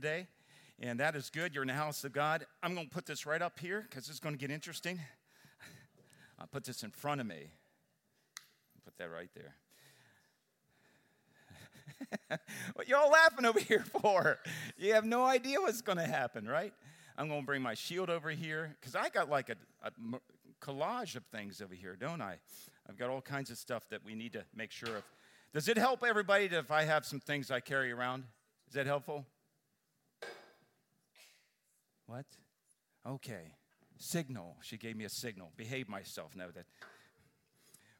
today, and that is good. You're in the house of God. I'm going to put this right up here because it's going to get interesting. I'll put this in front of me. Put that right there. what you all laughing over here for? You have no idea what's going to happen, right? I'm going to bring my shield over here because I got like a, a collage of things over here, don't I? I've got all kinds of stuff that we need to make sure of. Does it help everybody if I have some things I carry around? Is that helpful? What? Okay. Signal. She gave me a signal. Behave myself. Know that.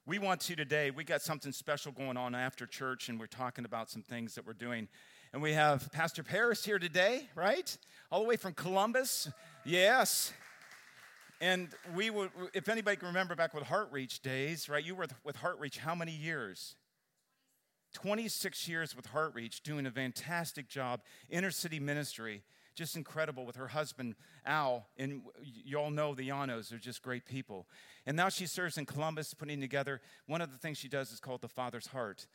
We want to today, we got something special going on after church, and we're talking about some things that we're doing. And we have Pastor Paris here today, right? All the way from Columbus. Yes. And we would, if anybody can remember back with Heart Reach days, right? You were with Heart Reach how many years? 26 years with Heart Reach, doing a fantastic job, inner city ministry, just incredible with her husband Al. And you all know the Yanos are just great people. And now she serves in Columbus, putting together one of the things she does is called the Father's Heart,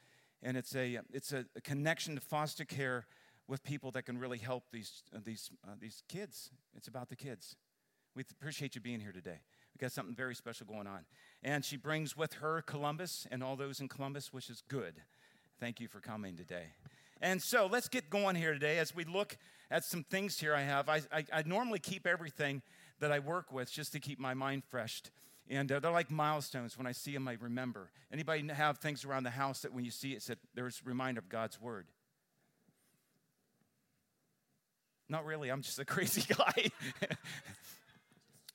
and it's a it's a, connection to foster care with people that can really help these uh, these uh, these kids. It's about the kids. We appreciate you being here today. We got something very special going on. And she brings with her Columbus and all those in Columbus, which is good. Thank you for coming today. And so let's get going here today as we look at some things here I have. I, I, I normally keep everything that I work with just to keep my mind fresh. And uh, they're like milestones. When I see them, I remember. Anybody have things around the house that when you see it, that there's a reminder of God's word? Not really. I'm just a crazy guy.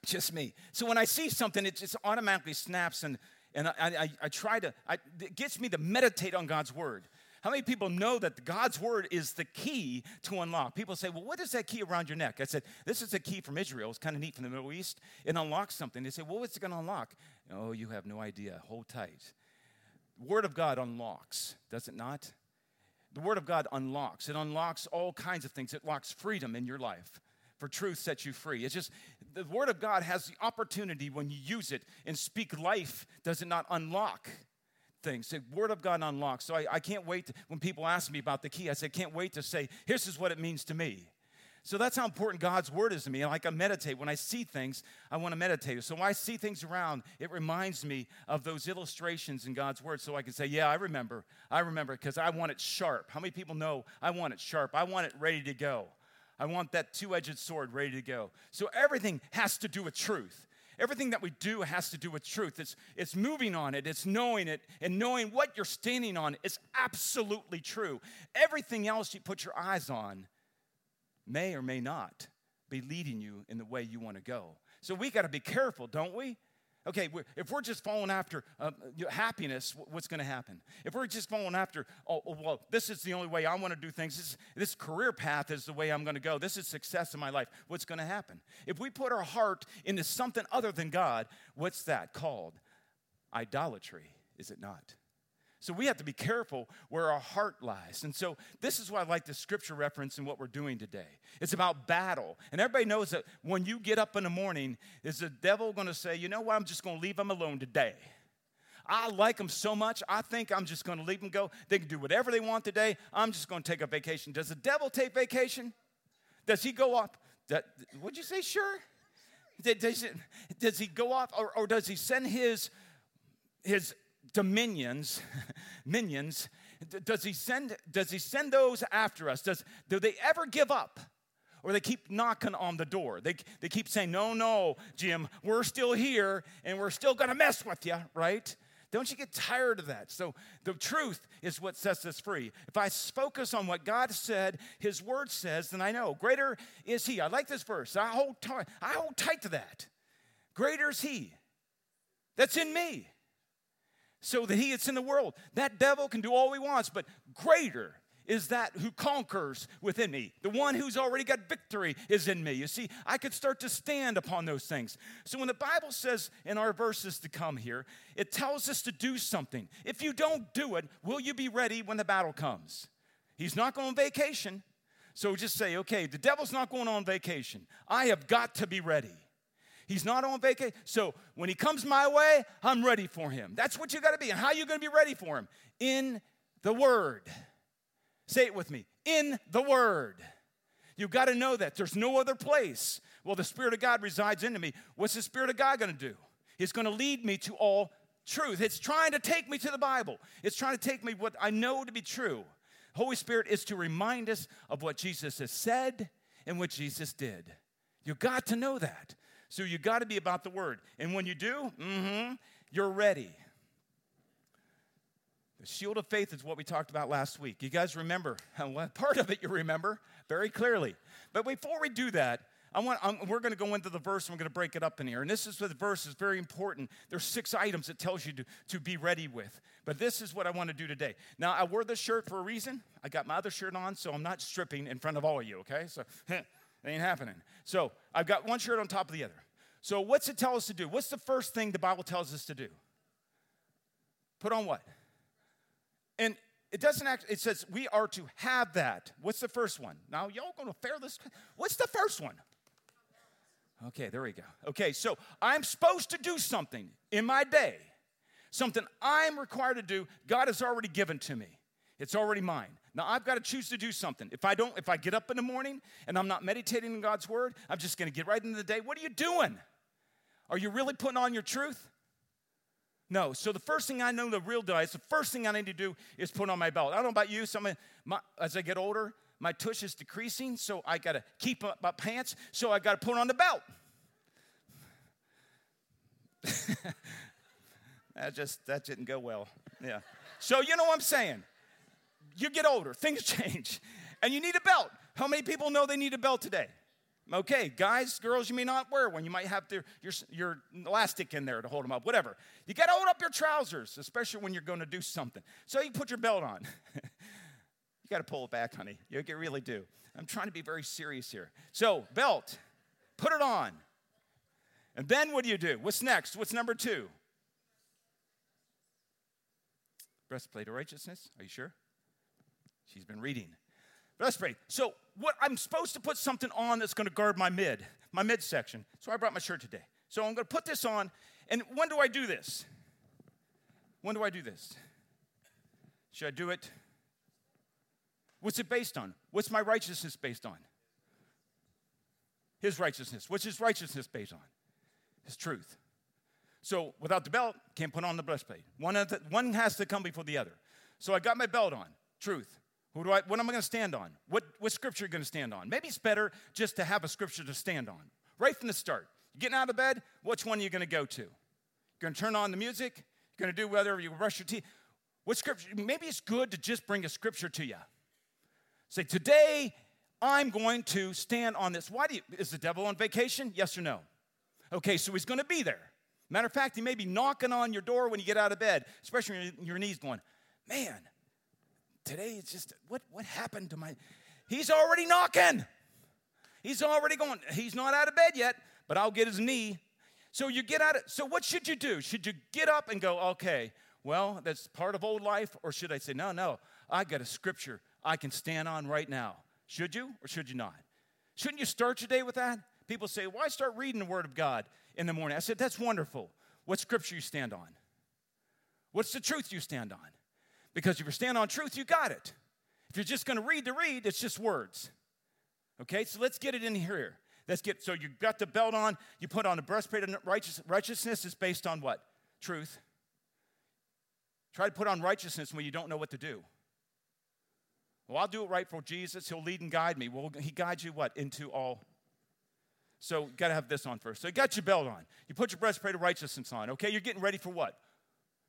just me. So when I see something, it just automatically snaps, and, and I, I, I try to, I, it gets me to meditate on God's word. How many people know that God's word is the key to unlock? People say, well, what is that key around your neck? I said, this is a key from Israel. It's kind of neat from the Middle East. It unlocks something. They say, well, what's it going to unlock? Oh, you have no idea. Hold tight. Word of God unlocks, does it not? The Word of God unlocks. It unlocks all kinds of things. It locks freedom in your life for truth sets you free. It's just the Word of God has the opportunity when you use it and speak life, does it not unlock things? The Word of God unlocks. So I, I can't wait to, when people ask me about the key, I say, can't wait to say, here's is what it means to me. So that's how important God's word is to me. Like I meditate. When I see things, I want to meditate. So when I see things around, it reminds me of those illustrations in God's word so I can say, yeah, I remember. I remember because I want it sharp. How many people know I want it sharp? I want it ready to go. I want that two edged sword ready to go. So everything has to do with truth. Everything that we do has to do with truth. It's, it's moving on it, it's knowing it, and knowing what you're standing on is absolutely true. Everything else you put your eyes on may or may not be leading you in the way you want to go. So we got to be careful, don't we? Okay, if we're just following after uh, happiness, what's going to happen? If we're just following after, oh, oh, well, this is the only way I want to do things, this, this career path is the way I'm going to go, this is success in my life, what's going to happen? If we put our heart into something other than God, what's that called? Idolatry, is it not? So we have to be careful where our heart lies. And so this is why I like the scripture reference in what we're doing today. It's about battle. And everybody knows that when you get up in the morning, is the devil going to say, you know what, I'm just going to leave them alone today. I like them so much, I think I'm just going to leave them go. They can do whatever they want today. I'm just going to take a vacation. Does the devil take vacation? Does he go off? That, would you say sure? Does, does he go off or, or does he send his, his dominions, minions, does he send does he send those after us? Does do they ever give up? Or they keep knocking on the door. They, they keep saying, No, no, Jim, we're still here and we're still gonna mess with you, right? Don't you get tired of that? So, the truth is what sets us free. If I focus on what God said, His Word says, then I know greater is He. I like this verse. I hold tight. I hold tight to that. Greater is He that's in me so that he that's in the world. That devil can do all he wants, but greater is that who conquers within me. The one who's already got victory is in me. You see, I could start to stand upon those things. So when the Bible says in our verses to come here, it tells us to do something. If you don't do it, will you be ready when the battle comes? He's not going on vacation. So just say, okay, the devil's not going on vacation. I have got to be ready. He's not on vacation. So when he comes my way, I'm ready for him. That's what you got to be. And how are you going to be ready for him? In the Word. Say it with me. In the Word. You got to know that. There's no other place. Well, the Spirit of God resides into me. What's the Spirit of God going to do? He's going to lead me to all truth. It's trying to take me to the Bible, it's trying to take me what I know to be true. Holy Spirit is to remind us of what Jesus has said and what Jesus did. You got to know that. So you got to be about the word. And when you do, mm-hmm, you're ready. The shield of faith is what we talked about last week. You guys remember? Part of it you remember very clearly. But before we do that, I want, I'm, we're going to go into the verse and we're going to break it up in here. And this is the verse is very important. There's six items it tells you to, to be ready with. But this is what I want to do today. Now, I wore this shirt for a reason. I got my other shirt on, so I'm not stripping in front of all of you, okay? So it ain't happening. So I've got one shirt on top of the other. So what's it tell us to do? What's the first thing the Bible tells us to do? Put on what? And it doesn't act, it says we are to have that. What's the first one? Now, y'all gonna fair this? What's the first one? Okay, there we go. Okay, so I'm supposed to do something in my day, something I'm required to do. God has already given to me. It's already mine. Now I've got to choose to do something. If I don't, if I get up in the morning and I'm not meditating in God's word, I'm just going to get right into the day. What are you doing? Are you really putting on your truth? No. So the first thing I know the real diet, the first thing I need to do is put on my belt. I don't know about you. Some my, as I get older, my tush is decreasing, so I got to keep up my pants. So I got to put on the belt. that just that didn't go well. Yeah. So you know what I'm saying? You get older, things change, and you need a belt. How many people know they need a belt today? Okay, guys, girls, you may not wear one. You might have to, your, your elastic in there to hold them up, whatever. You got to hold up your trousers, especially when you're going to do something. So you put your belt on. you got to pull it back, honey. You really do. I'm trying to be very serious here. So, belt, put it on. And then what do you do? What's next? What's number two? Breastplate of righteousness. Are you sure? She's been reading. Let's pray. So, what I'm supposed to put something on that's going to guard my mid, my midsection. So I brought my shirt today. So I'm going to put this on. And when do I do this? When do I do this? Should I do it? What's it based on? What's my righteousness based on? His righteousness. What's his righteousness based on? His truth. So without the belt, can't put on the breastplate. One, the, one has to come before the other. So I got my belt on, truth. Do I, what am I going to stand on? What, what scripture are you going to stand on? Maybe it's better just to have a scripture to stand on. Right from the start. You're getting out of bed, which one are you going to go to? You're going to turn on the music? You're going to do whether you brush your teeth? What scripture? Maybe it's good to just bring a scripture to you. Say, today I'm going to stand on this. Why do you, is the devil on vacation? Yes or no? Okay, so he's going to be there. Matter of fact, he may be knocking on your door when you get out of bed, especially when your knees going, man, today it's just what what happened to my he's already knocking. He's already going he's not out of bed yet but i'll get his knee. So you get out of so what should you do? Should you get up and go okay well that's part of old life or should i say no no i got a scripture i can stand on right now. Should you or should you not? Shouldn't you start your day with that? People say why start reading the word of god in the morning? I said that's wonderful. What scripture you stand on? What's the truth you stand on because if you're standing on truth, you got it. If you're just going to read the read, it's just words. Okay, so let's get it in here. Let's get so you got the belt on, you put on the breastplate of righteous, righteousness is based on what? Truth. Try to put on righteousness when you don't know what to do. Well, I'll do it right for Jesus. He'll lead and guide me. Well, he guides you what? Into all. So you gotta have this on first. So you got your belt on. You put your breastplate of righteousness on. Okay, you're getting ready for what?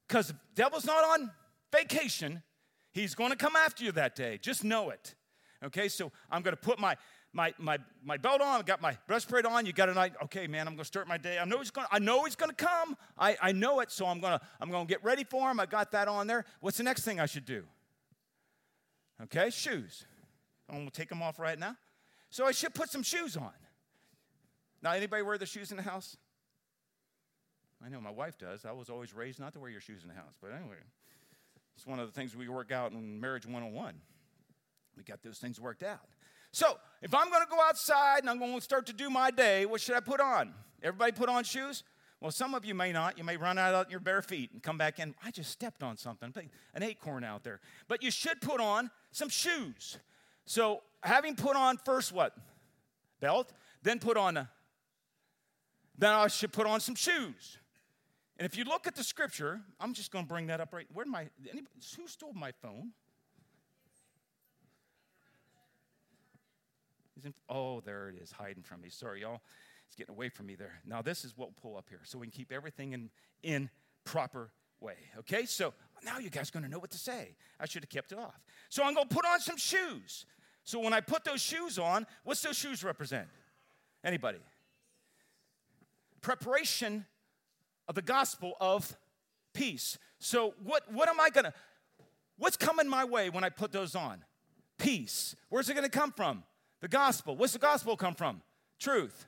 Because the devil's not on vacation. He's going to come after you that day. Just know it. Okay, so I'm going to put my my, my, my belt on, I got my breastplate on, you got a night, okay, man, I'm gonna start my day. I know he's gonna, I know he's gonna come. I, I know it, so I'm gonna I'm gonna get ready for him. I got that on there. What's the next thing I should do? Okay, shoes. I'm gonna take them off right now. So I should put some shoes on. Now, anybody wear the shoes in the house? I know my wife does. I was always raised not to wear your shoes in the house, but anyway. It's one of the things we work out in Marriage 101. We got those things worked out. So, if I'm going to go outside and I'm going to start to do my day, what should I put on? Everybody put on shoes? Well, some of you may not. You may run out on your bare feet and come back in. I just stepped on something, an acorn out there. But you should put on some shoes. So having put on first what? Belt, then put on a, then I should put on some shoes. And if you look at the scripture, I'm just going to bring that up right. Where my who stole my phone? Oh, there it is, hiding from me. Sorry, y'all. It's getting away from me there. Now this is what we'll pull up here, so we can keep everything in in proper way. Okay, so now you guys are going to know what to say. I should have kept it off. So I'm going to put on some shoes. So when I put those shoes on, what's those shoes represent? Anybody? Preparation of the gospel of peace. So what, what am I gonna, what's coming my way when I put those on? Peace. Where's it gonna come from? The gospel. What's the gospel come from? Truth.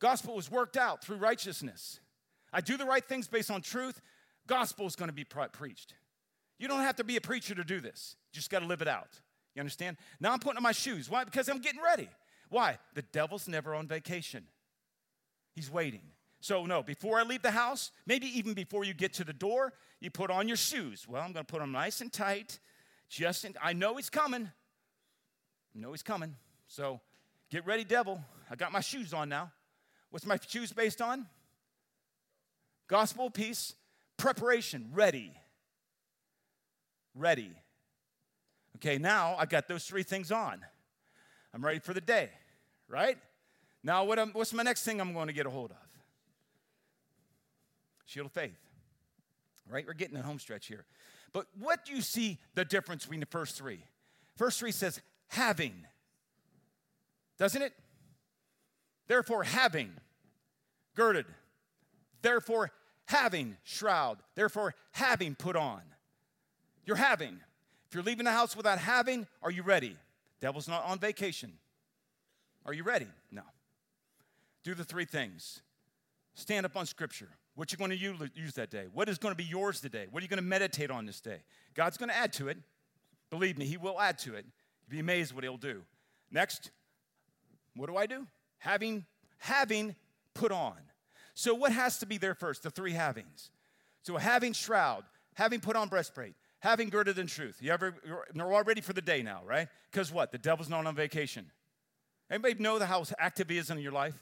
Gospel was worked out through righteousness. I do the right things based on truth. Gospel is gonna be preached. You don't have to be a preacher to do this. You just gotta live it out. You understand? Now I'm putting on my shoes. Why? Because I'm getting ready. Why? The devil's never on vacation. He's waiting. So, no, before I leave the house, maybe even before you get to the door, you put on your shoes. Well, I'm going to put them nice and tight. Just in, I know he's coming. I know he's coming. So, get ready, devil. I got my shoes on now. What's my shoes based on? Gospel, peace, preparation, ready. Ready. Okay, now I got those three things on. I'm ready for the day, right? Now, what um, what's my next thing I'm going to get a hold of? Shield of faith. Right? We're getting a home stretch here. But what do you see the difference between the first three? First three says having, doesn't it? Therefore, having, girded. Therefore, having, shroud. Therefore, having, put on. You're having. If you're leaving the house without having, are you ready? Devil's not on vacation. Are you ready? No. Do the three things. Stand up on scripture. What you're going to use that day? What is going to be yours today? What are you going to meditate on this day? God's going to add to it. Believe me, He will add to it. You'll be amazed what He'll do. Next, what do I do? Having having put on. So what has to be there first? The three havings. So having shroud, having put on breastplate, having girded in truth. You ever you're all ready for the day now, right? Because what? The devil's not on vacation. Anybody know how active he is in your life?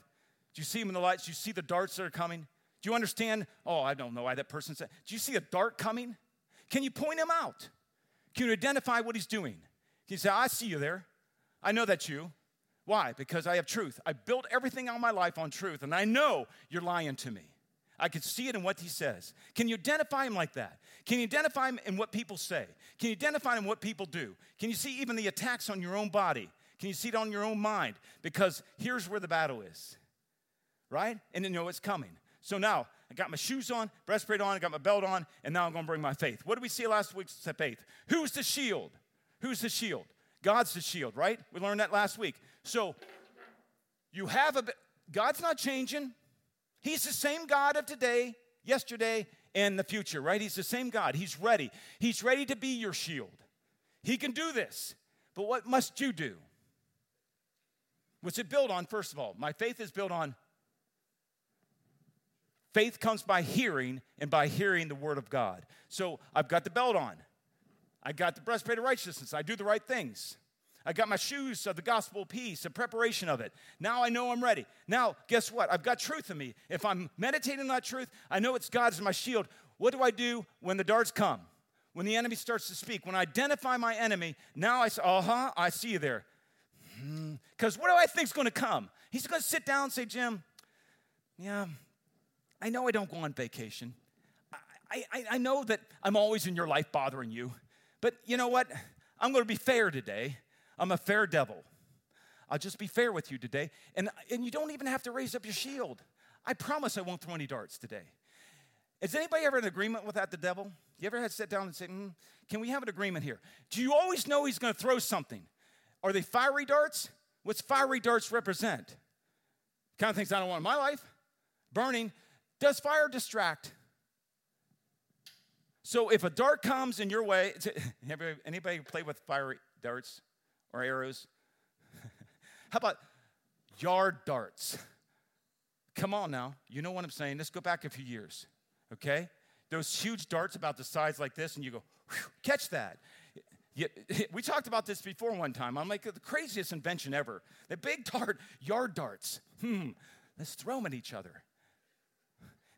Do you see him in the lights? Do you see the darts that are coming? Do you understand? Oh, I don't know why that person said. Do you see a dart coming? Can you point him out? Can you identify what he's doing? Can you say, I see you there. I know that's you. Why? Because I have truth. I built everything on my life on truth, and I know you're lying to me. I can see it in what he says. Can you identify him like that? Can you identify him in what people say? Can you identify him in what people do? Can you see even the attacks on your own body? Can you see it on your own mind? Because here's where the battle is, right? And you know it's coming. So now I got my shoes on, breastplate on, I got my belt on, and now I'm going to bring my faith. What did we see last week? Faith. Who's the shield? Who's the shield? God's the shield, right? We learned that last week. So you have a God's not changing. He's the same God of today, yesterday, and the future, right? He's the same God. He's ready. He's ready to be your shield. He can do this. But what must you do? What's it built on, first of all? My faith is built on Faith comes by hearing, and by hearing the word of God. So I've got the belt on. I got the breastplate of righteousness. I do the right things. I got my shoes of the gospel of peace, a preparation of it. Now I know I'm ready. Now, guess what? I've got truth in me. If I'm meditating on that truth, I know it's God's my shield. What do I do when the darts come? When the enemy starts to speak, when I identify my enemy, now I say, uh huh, I see you there. Because hmm. what do I think is going to come? He's going to sit down and say, Jim, yeah, I know I don't go on vacation. I, I, I know that I'm always in your life bothering you. But you know what? I'm going to be fair today. I'm a fair devil. I'll just be fair with you today. And, and you don't even have to raise up your shield. I promise I won't throw any darts today. Has anybody ever in agreement with that, the devil? You ever had to sit down and say, mm, can we have an agreement here? Do you always know he's going to throw something? Are they fiery darts? What's fiery darts represent? Kind of things I don't want in my life. Burning. Does fire distract? So if a dart comes in your way, anybody play with fire darts or arrows? How about yard darts? Come on now, you know what I'm saying. Let's go back a few years, okay? Those huge darts about the size like this, and you go, catch that. We talked about this before one time. I'm like, the craziest invention ever. The big dart, yard darts. Hmm, let's throw them at each other.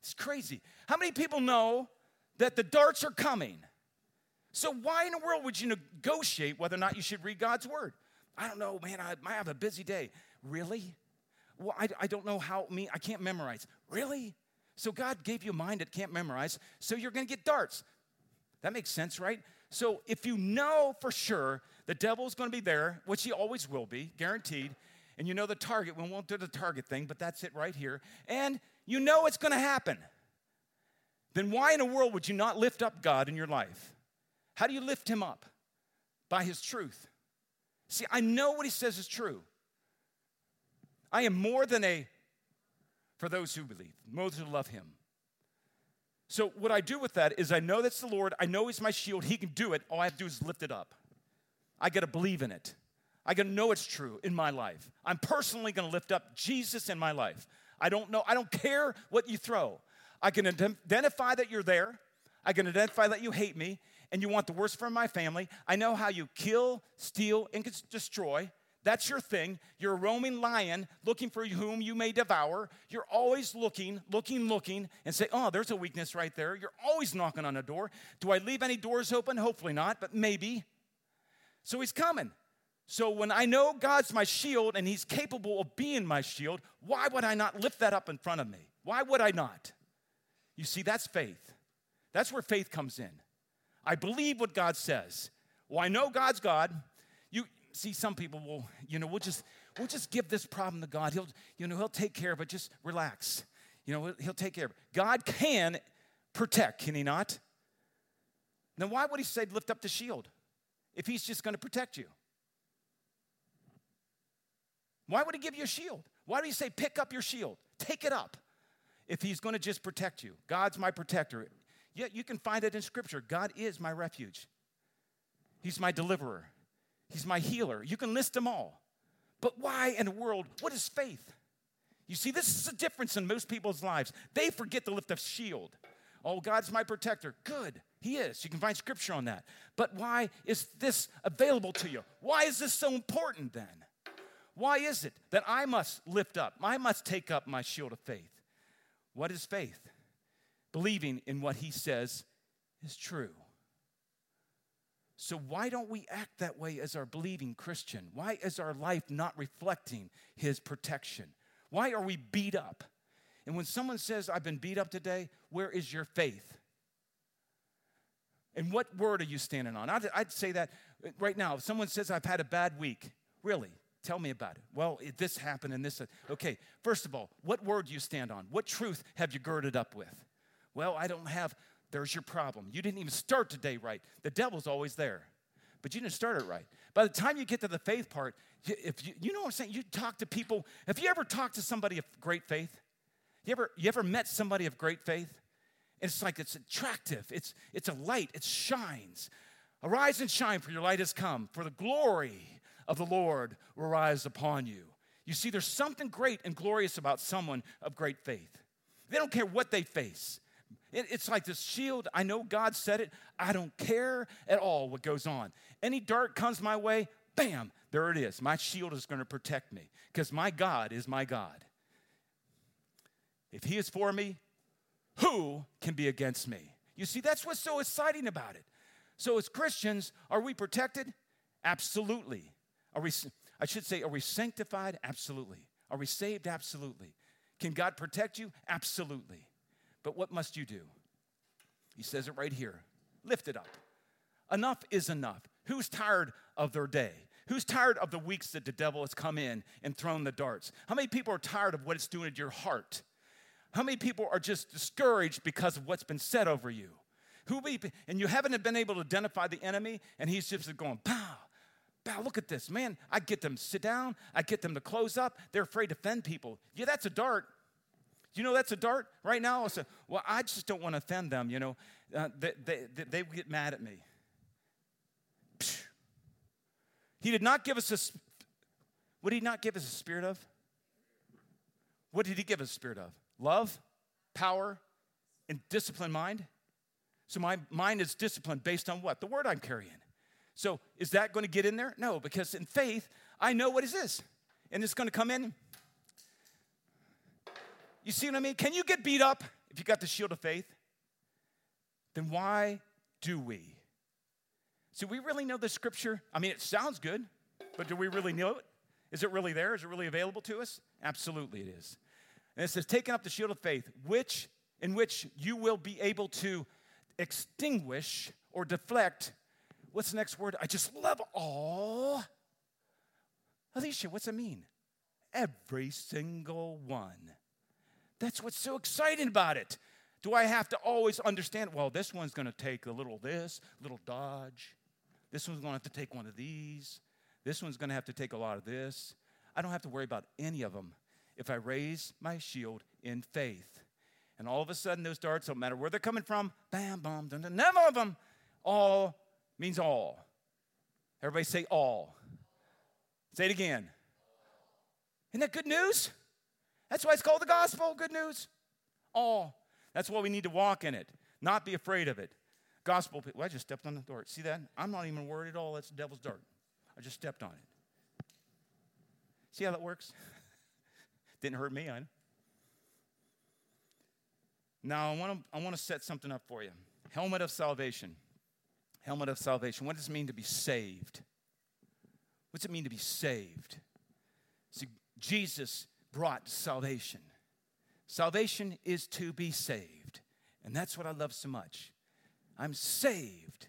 It's crazy. How many people know that the darts are coming? So, why in the world would you negotiate whether or not you should read God's word? I don't know, man, I might have a busy day. Really? Well, I, I don't know how, me, I can't memorize. Really? So, God gave you a mind that can't memorize, so you're gonna get darts. That makes sense, right? So, if you know for sure the devil's gonna be there, which he always will be, guaranteed, and you know the target, we won't do the target thing, but that's it right here, and you know it's gonna happen, then why in the world would you not lift up God in your life? How do you lift him up? By his truth. See, I know what he says is true. I am more than a, for those who believe, those who love him. So, what I do with that is I know that's the Lord. I know He's my shield. He can do it. All I have to do is lift it up. I got to believe in it. I got to know it's true in my life. I'm personally going to lift up Jesus in my life. I don't know. I don't care what you throw. I can identify that you're there. I can identify that you hate me and you want the worst for my family. I know how you kill, steal, and destroy. That's your thing. You're a roaming lion looking for whom you may devour. You're always looking, looking, looking, and say, Oh, there's a weakness right there. You're always knocking on a door. Do I leave any doors open? Hopefully not, but maybe. So he's coming. So when I know God's my shield and he's capable of being my shield, why would I not lift that up in front of me? Why would I not? You see, that's faith. That's where faith comes in. I believe what God says. Well, I know God's God. You see, some people will, you know, we'll just we'll just give this problem to God. He'll, you know, he'll take care of it. Just relax. You know, he'll take care of it. God can protect, can he not? Then why would he say lift up the shield if he's just going to protect you? Why would he give you a shield? Why do he say pick up your shield? Take it up if he's going to just protect you. God's my protector. Yet you can find it in Scripture. God is my refuge, He's my deliverer, He's my healer. You can list them all. But why in the world? What is faith? You see, this is a difference in most people's lives. They forget to lift a shield. Oh, God's my protector. Good. He is. You can find scripture on that. But why is this available to you? Why is this so important then? Why is it that I must lift up, I must take up my shield of faith? What is faith? believing in what he says is true. So, why don't we act that way as our believing Christian? Why is our life not reflecting his protection? Why are we beat up? And when someone says, I've been beat up today, where is your faith? And what word are you standing on? I'd, I'd say that right now. If someone says, I've had a bad week, really, tell me about it. Well, it, this happened and this. Okay, first of all, what word do you stand on? What truth have you girded up with? Well, I don't have, there's your problem. You didn't even start today right. The devil's always there, but you didn't start it right. By the time you get to the faith part, if you, you know what I'm saying, you talk to people. Have you ever talked to somebody of great faith? You ever, you ever met somebody of great faith? It's like it's attractive, it's, it's a light, it shines. Arise and shine, for your light has come, for the glory of the Lord will rise upon you. You see, there's something great and glorious about someone of great faith. They don't care what they face. It's like this shield. I know God said it. I don't care at all what goes on. Any dart comes my way, bam, there it is. My shield is going to protect me because my God is my God. If He is for me, who can be against me? You see, that's what's so exciting about it. So, as Christians, are we protected? Absolutely. Are we, I should say, are we sanctified? Absolutely. Are we saved? Absolutely. Can God protect you? Absolutely. But what must you do? He says it right here lift it up. Enough is enough. Who's tired of their day? Who's tired of the weeks that the devil has come in and thrown the darts? How many people are tired of what it's doing to your heart? How many people are just discouraged because of what's been said over you? Who be, and you haven't been able to identify the enemy, and he's just going, pow, pow, look at this. Man, I get them to sit down, I get them to close up. They're afraid to offend people. Yeah, that's a dart. You know that's a dart right now? It's a, well, I just don't want to offend them, you know. Uh, they, they, they, get mad at me. Psh. He did not give us a, what did he not give us a spirit of? What did he give us a spirit of? Love, power, and disciplined mind. So my mind is disciplined based on what? The word I'm carrying. So is that going to get in there? No, because in faith, I know what is this, And it's going to come in. You see what I mean? Can you get beat up if you got the shield of faith? Then why do we? See, we really know the scripture. I mean, it sounds good, but do we really know it? Is it really there? Is it really available to us? Absolutely, it is. And it says, taking up the shield of faith, which in which you will be able to extinguish or deflect. What's the next word? I just love all. Alicia, what's it mean? Every single one. That's what's so exciting about it. Do I have to always understand? Well, this one's going to take a little this, little dodge. This one's going to have to take one of these. This one's going to have to take a lot of this. I don't have to worry about any of them if I raise my shield in faith. And all of a sudden, those darts, don't matter where they're coming from, bam, bam, dun, dun, none of them, all means all. Everybody say all. Say it again. Isn't that good news? That's why it's called the gospel, good news. All. That's why we need to walk in it, not be afraid of it. Gospel, well, I just stepped on the dart. See that? I'm not even worried at all. That's the devil's dart. I just stepped on it. See how that works? Didn't hurt me, I know. Now, I want to I want to set something up for you. Helmet of salvation. Helmet of salvation. What does it mean to be saved? What's it mean to be saved? See, Jesus brought salvation. Salvation is to be saved. And that's what I love so much. I'm saved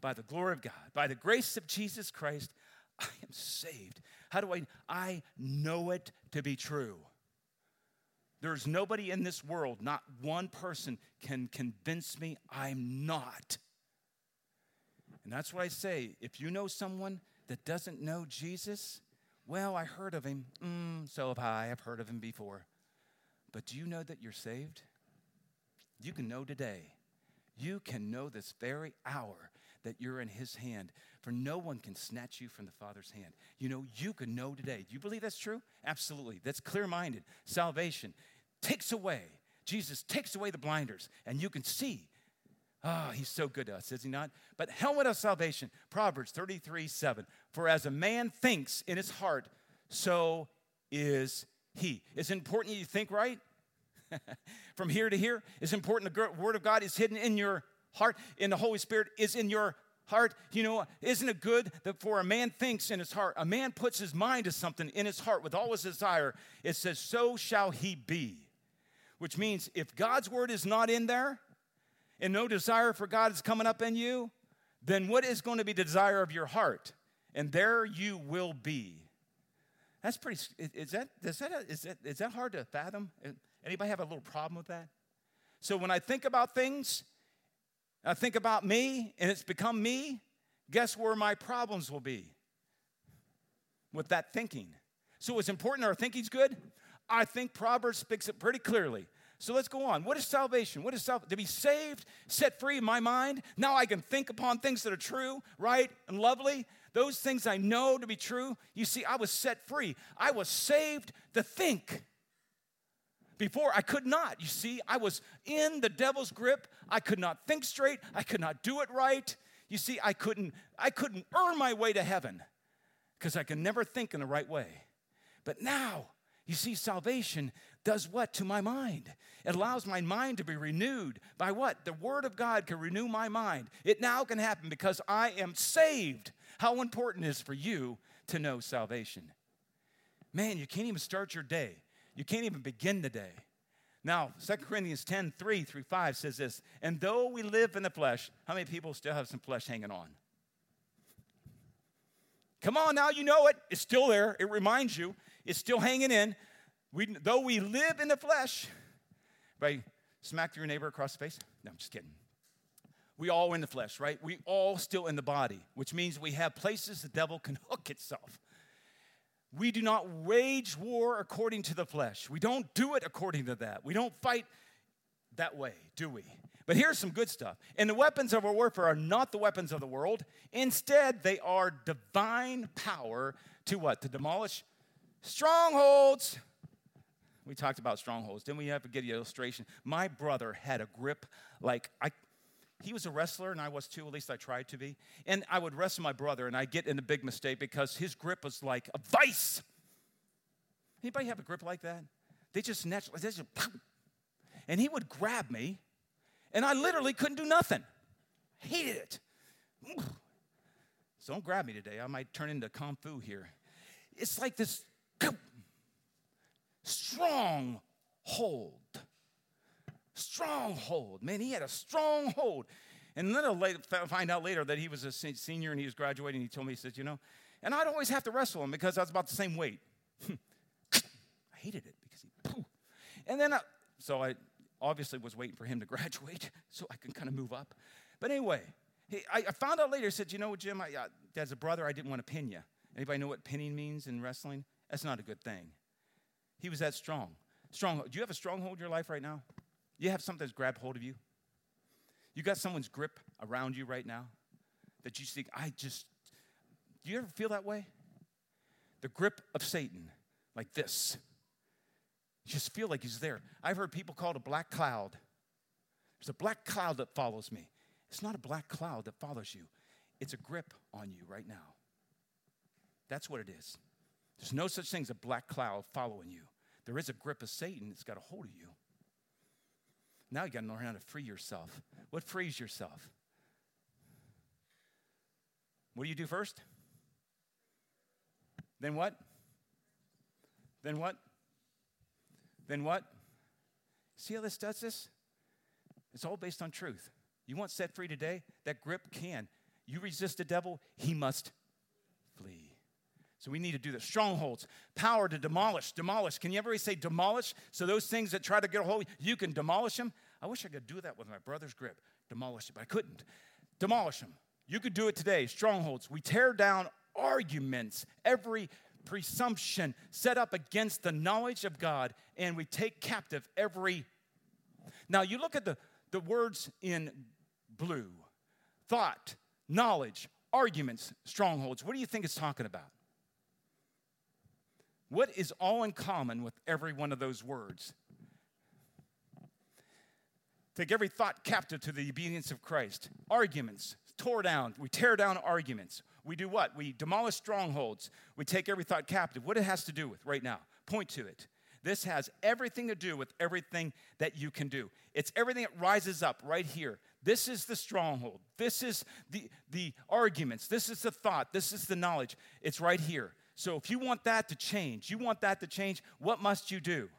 by the glory of God, by the grace of Jesus Christ. I am saved. How do I? I know it to be true. There's nobody in this world, not one person can convince me I'm not. And that's what I say. If you know someone that doesn't know Jesus, well, I heard of him. Mm, so have I. I've heard of him before. But do you know that you're saved? You can know today. You can know this very hour that you're in his hand, for no one can snatch you from the Father's hand. You know, you can know today. Do you believe that's true? Absolutely. That's clear minded. Salvation takes away, Jesus takes away the blinders, and you can see. Ah, oh, he's so good to us, is he not? But helmet of salvation, Proverbs 33 7. For as a man thinks in his heart, so is he. It's important you think right. From here to here, it's important the word of God is hidden in your heart, in the Holy Spirit is in your heart. You know, isn't it good that for a man thinks in his heart, a man puts his mind to something in his heart with all his desire, it says, so shall he be. Which means if God's word is not in there and no desire for God is coming up in you, then what is going to be the desire of your heart? And there you will be. That's pretty, is that, is that, is that, is that hard to fathom? Anybody have a little problem with that? So when I think about things, I think about me and it's become me, guess where my problems will be? With that thinking. So it's important our thinking's good. I think Proverbs speaks it pretty clearly. So let's go on. What is salvation? What is salvation? To be saved, set free in my mind. Now I can think upon things that are true, right, and lovely. Those things I know to be true. You see, I was set free. I was saved to think. Before I could not. You see, I was in the devil's grip. I could not think straight. I could not do it right. You see, I couldn't I couldn't earn my way to heaven because I could never think in the right way. But now, you see, salvation does what to my mind? It allows my mind to be renewed by what? The Word of God can renew my mind. It now can happen because I am saved. How important is for you to know salvation? Man, you can't even start your day. You can't even begin the day. Now, 2 Corinthians 10 3 through 5 says this And though we live in the flesh, how many people still have some flesh hanging on? Come on now, you know it. It's still there. It reminds you. It's still hanging in. We, though we live in the flesh, right? Smack your neighbor across the face. No, I'm just kidding. We all in the flesh, right? We all still in the body, which means we have places the devil can hook itself. We do not wage war according to the flesh. We don't do it according to that. We don't fight that way, do we? But here's some good stuff. And the weapons of our warfare are not the weapons of the world. Instead, they are divine power to what? To demolish strongholds. We talked about strongholds. Didn't we have to get an illustration? My brother had a grip like I he was a wrestler and I was too, at least I tried to be. And I would wrestle my brother and I'd get in a big mistake because his grip was like a vice. Anybody have a grip like that? They just naturally, they just, and he would grab me and I literally couldn't do nothing. Hated it. So don't grab me today. I might turn into Kung Fu here. It's like this strong hold. Strong hold. Man, he had a strong hold. And then I find out later that he was a senior and he was graduating. He told me, he said, you know, and I'd always have to wrestle him because I was about the same weight. I hated it because he, and then, I, so I obviously was waiting for him to graduate so I can kind of move up. But anyway, he, I, I, found out later, he said, you know, Jim, I, as a brother, I didn't want to pin you. Anybody know what pinning means in wrestling? That's not a good thing. He was that strong. Strong. Do you have a stronghold in your life right now? You have something that's grabbed hold of you? You got someone's grip around you right now that you think, I just, do you ever feel that way? The grip of Satan, like this. You just feel like he's there. I've heard people call it a black cloud. There's a black cloud that follows me. It's not a black cloud that follows you, it's a grip on you right now. That's what it is. There's no such thing as a black cloud following you. There is a grip of Satan that's got a hold of you. Now you got to learn how to free yourself. What frees yourself? What do you do first? Then what? Then what? Then what? See how this does this? It's all based on truth. You want set free today? That grip can. You resist the devil, he must. So we need to do the strongholds, power to demolish, demolish. Can you ever say demolish? So those things that try to get a hold, you can demolish them. I wish I could do that with my brother's grip, demolish it, but I couldn't. Demolish them. You could do it today. Strongholds. We tear down arguments, every presumption set up against the knowledge of God, and we take captive every. Now you look at the, the words in blue thought, knowledge, arguments, strongholds. What do you think it's talking about? What is all in common with every one of those words? Take every thought captive to the obedience of Christ. Arguments, tore down. We tear down arguments. We do what? We demolish strongholds. We take every thought captive. What it has to do with right now? Point to it. This has everything to do with everything that you can do. It's everything that rises up right here. This is the stronghold. This is the, the arguments. This is the thought. This is the knowledge. It's right here. So if you want that to change, you want that to change, what must you do?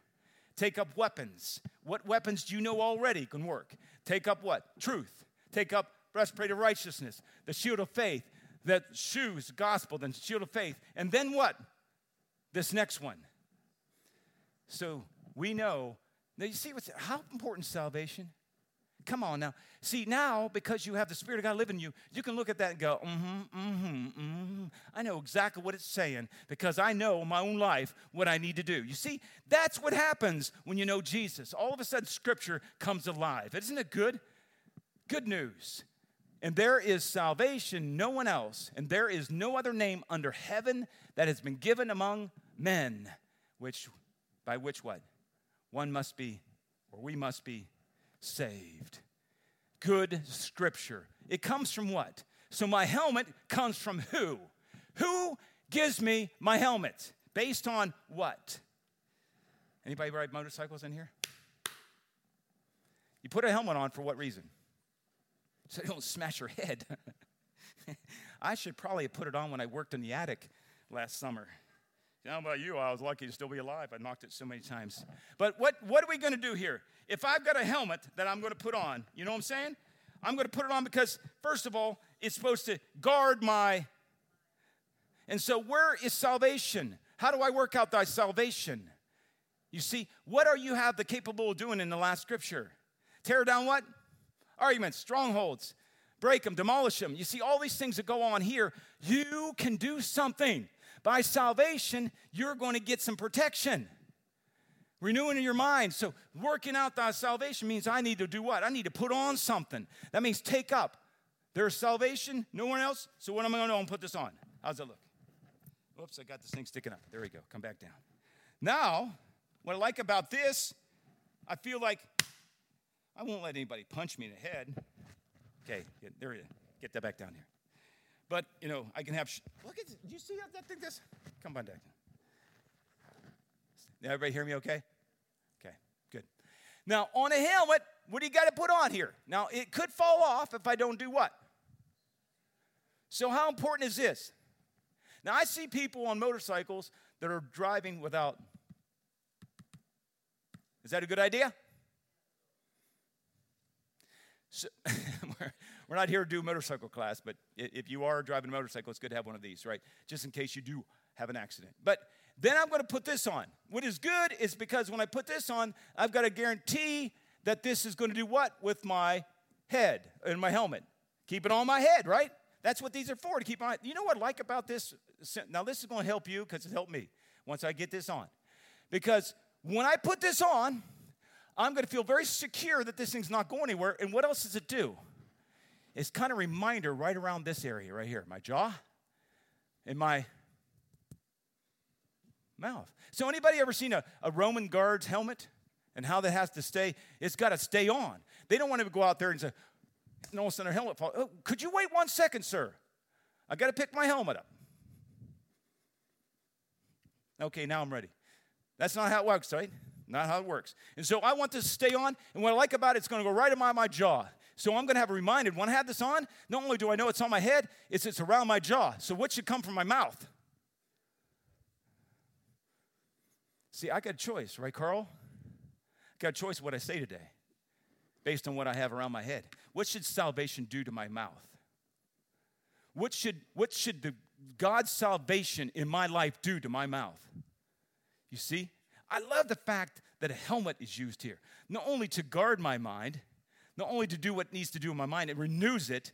Take up weapons. What weapons do you know already can work? Take up what? Truth. Take up breastplate of righteousness, the shield of faith, the shoes, gospel, then shield of faith. And then what? This next one. So we know. Now you see what's how important salvation? Come on now. See, now, because you have the Spirit of God living in you, you can look at that and go, mm hmm, mm hmm, mm hmm. I know exactly what it's saying because I know in my own life what I need to do. You see, that's what happens when you know Jesus. All of a sudden, Scripture comes alive. Isn't it good? Good news. And there is salvation, no one else, and there is no other name under heaven that has been given among men, which by which what? One must be, or we must be saved. Good scripture. It comes from what? So my helmet comes from who? Who gives me my helmet? Based on what? Anybody ride motorcycles in here? You put a helmet on for what reason? So you don't smash your head. I should probably have put it on when I worked in the attic last summer. How about you? I was lucky to still be alive. I knocked it so many times. But what, what are we going to do here? If I've got a helmet that I'm going to put on, you know what I'm saying? I'm going to put it on because, first of all, it's supposed to guard my. And so, where is salvation? How do I work out thy salvation? You see, what are you have the capable of doing in the last scripture? Tear down what? Arguments, strongholds, break them, demolish them. You see, all these things that go on here, you can do something. By salvation, you're going to get some protection. Renewing in your mind. So, working out thy salvation means I need to do what? I need to put on something. That means take up. There's salvation, no one else. So, what am I going to do? I'm put this on. How's that look? Oops, I got this thing sticking up. There we go. Come back down. Now, what I like about this, I feel like I won't let anybody punch me in the head. Okay, there it is. Get that back down here. But, you know, I can have, sh- look at, this. do you see how that thing does? Come on down. Everybody hear me okay? Now, on a helmet, what do you got to put on here? Now, it could fall off if I don't do what? So, how important is this? Now, I see people on motorcycles that are driving without. Is that a good idea? So, we're not here to do motorcycle class, but if you are driving a motorcycle, it's good to have one of these, right? Just in case you do have an accident. But then I'm going to put this on. What is good is because when I put this on, I've got a guarantee that this is going to do what with my head and my helmet? Keep it on my head, right? That's what these are for to keep on. You know what I like about this? Now, this is going to help you because it helped me once I get this on. Because when I put this on, I'm going to feel very secure that this thing's not going anywhere. And what else does it do? It's kind of reminder right around this area right here, my jaw and my mouth. So anybody ever seen a, a Roman guard's helmet and how that has to stay? It's got to stay on. They don't want to go out there and say, and all of a sudden their helmet falls. Oh, could you wait one second, sir? I got to pick my helmet up. Okay, now I'm ready. That's not how it works, right? Not how it works. And so I want this to stay on, and what I like about it, it's going to go right in my, my jaw. So I'm going to have a reminder when I have this on, not only do I know it's on my head, it's, it's around my jaw. So what should come from my mouth? See, I got a choice, right, Carl? I got a choice what I say today based on what I have around my head. What should salvation do to my mouth? What should, what should the God's salvation in my life do to my mouth? You see? I love the fact that a helmet is used here, not only to guard my mind, not only to do what needs to do in my mind, it renews it.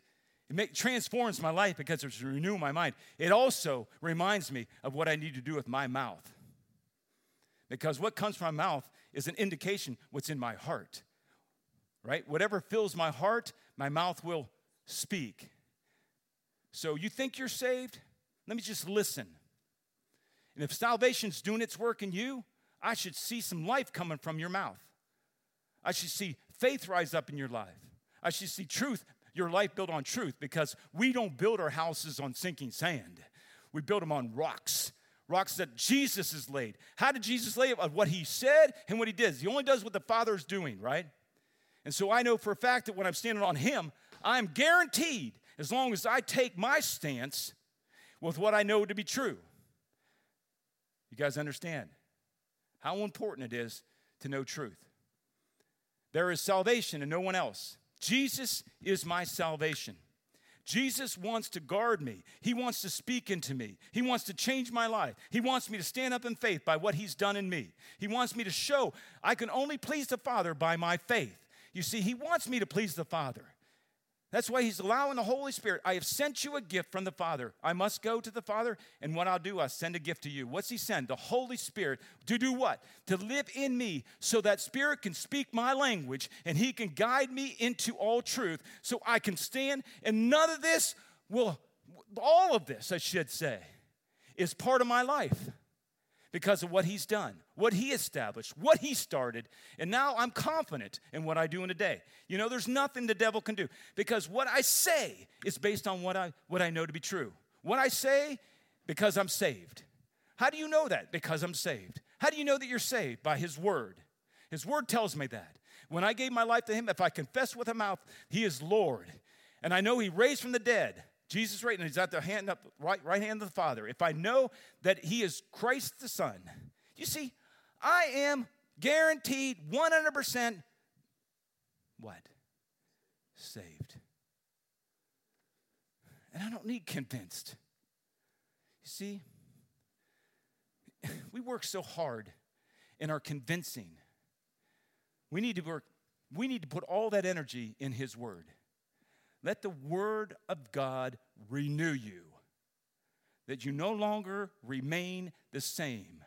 It make, transforms my life because it's renewing my mind. It also reminds me of what I need to do with my mouth. Because what comes from my mouth is an indication what's in my heart. Right? Whatever fills my heart, my mouth will speak. So you think you're saved? Let me just listen. And if salvation's doing its work in you, I should see some life coming from your mouth. I should see faith rise up in your life. I should see truth, your life built on truth, because we don't build our houses on sinking sand. We build them on rocks, rocks that Jesus has laid. How did Jesus lay it? What he said and what he did. He only does what the Father is doing, right? And so I know for a fact that when I'm standing on him, I'm guaranteed, as long as I take my stance with what I know to be true. You guys understand? how important it is to know truth. There is salvation and no one else. Jesus is my salvation. Jesus wants to guard me. He wants to speak into me. He wants to change my life. He wants me to stand up in faith by what He's done in me. He wants me to show I can only please the Father by my faith. You see, He wants me to please the Father. That's why he's allowing the Holy Spirit. I have sent you a gift from the Father. I must go to the Father, and what I'll do, I'll send a gift to you. What's he send? The Holy Spirit to do what? To live in me so that Spirit can speak my language and he can guide me into all truth so I can stand. And none of this will, all of this, I should say, is part of my life because of what he's done, what he established, what he started. And now I'm confident in what I do in a day. You know, there's nothing the devil can do because what I say is based on what I, what I know to be true. What I say, because I'm saved. How do you know that? Because I'm saved. How do you know that you're saved? By his word. His word tells me that. When I gave my life to him, if I confess with a mouth, he is Lord. And I know he raised from the dead. Jesus right, and he's at the hand up, right, right hand of the Father. If I know that he is Christ the Son, you see, I am guaranteed 100% what? Saved. And I don't need convinced. You see, we work so hard in our convincing. We need to work, we need to put all that energy in his word. Let the word of God renew you, that you no longer remain the same,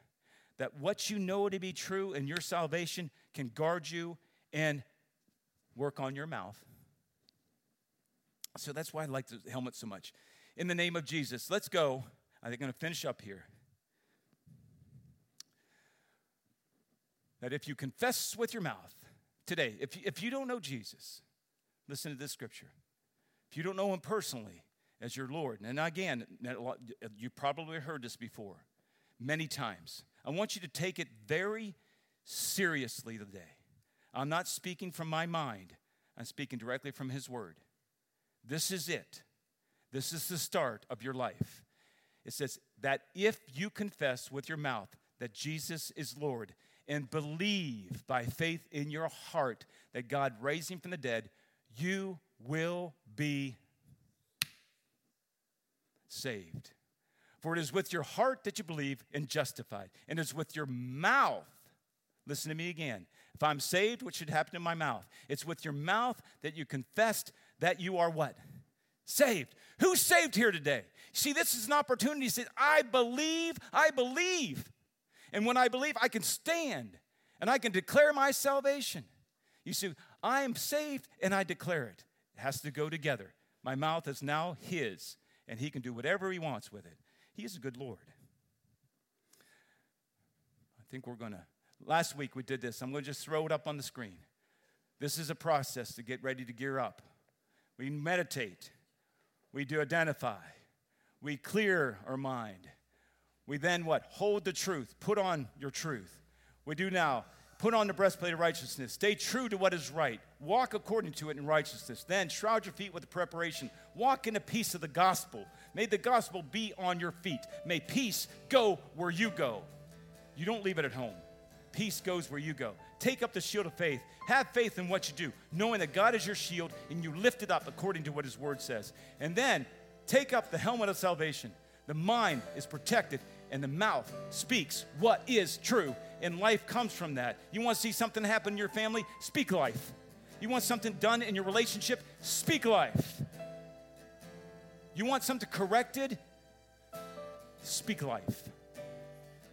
that what you know to be true in your salvation can guard you and work on your mouth. So that's why I like the helmet so much. In the name of Jesus, let's go. I'm going to finish up here. That if you confess with your mouth today, if, if you don't know Jesus, listen to this scripture If you don't know Him personally as your Lord, and again, you probably heard this before many times. I want you to take it very seriously today. I'm not speaking from my mind, I'm speaking directly from His Word. This is it. This is the start of your life. It says that if you confess with your mouth that Jesus is Lord and believe by faith in your heart that God raised him from the dead, you will be saved. For it is with your heart that you believe and justified, and it's with your mouth. Listen to me again. If I'm saved, what should happen in my mouth? It's with your mouth that you confessed that you are what? Saved. Who's saved here today? See, this is an opportunity to say, I believe, I believe. And when I believe, I can stand and I can declare my salvation. You see, I am saved and I declare it. Has to go together. My mouth is now His, and He can do whatever He wants with it. He is a good Lord. I think we're going to, last week we did this. I'm going to just throw it up on the screen. This is a process to get ready to gear up. We meditate, we do identify, we clear our mind. We then what? Hold the truth, put on your truth. We do now Put on the breastplate of righteousness. Stay true to what is right. Walk according to it in righteousness. Then shroud your feet with the preparation. Walk in the peace of the gospel. May the gospel be on your feet. May peace go where you go. You don't leave it at home. Peace goes where you go. Take up the shield of faith. Have faith in what you do, knowing that God is your shield and you lift it up according to what His word says. And then take up the helmet of salvation. The mind is protected and the mouth speaks what is true and life comes from that. You want to see something happen in your family? Speak life. You want something done in your relationship? Speak life. You want something corrected? Speak life.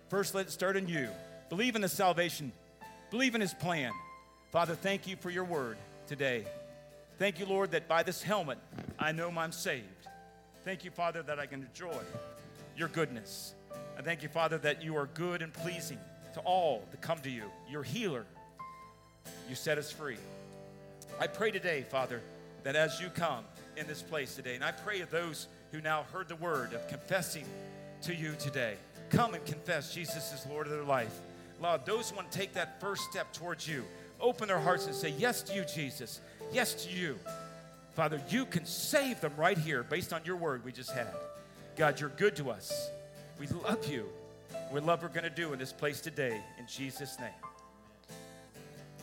First, let it start in you. Believe in the salvation, believe in His plan. Father, thank you for your word today. Thank you, Lord, that by this helmet I know I'm saved. Thank you, Father, that I can enjoy your goodness. I thank you, Father, that you are good and pleasing to all that come to you. Your healer. You set us free. I pray today, Father, that as you come in this place today, and I pray of those who now heard the word of confessing to you today, come and confess Jesus is Lord of their life. Lord, those who want to take that first step towards you, open their hearts and say yes to you, Jesus. Yes to you. Father, you can save them right here based on your word we just had. God, you're good to us. We love you. We love what we're going to do in this place today. In Jesus' name.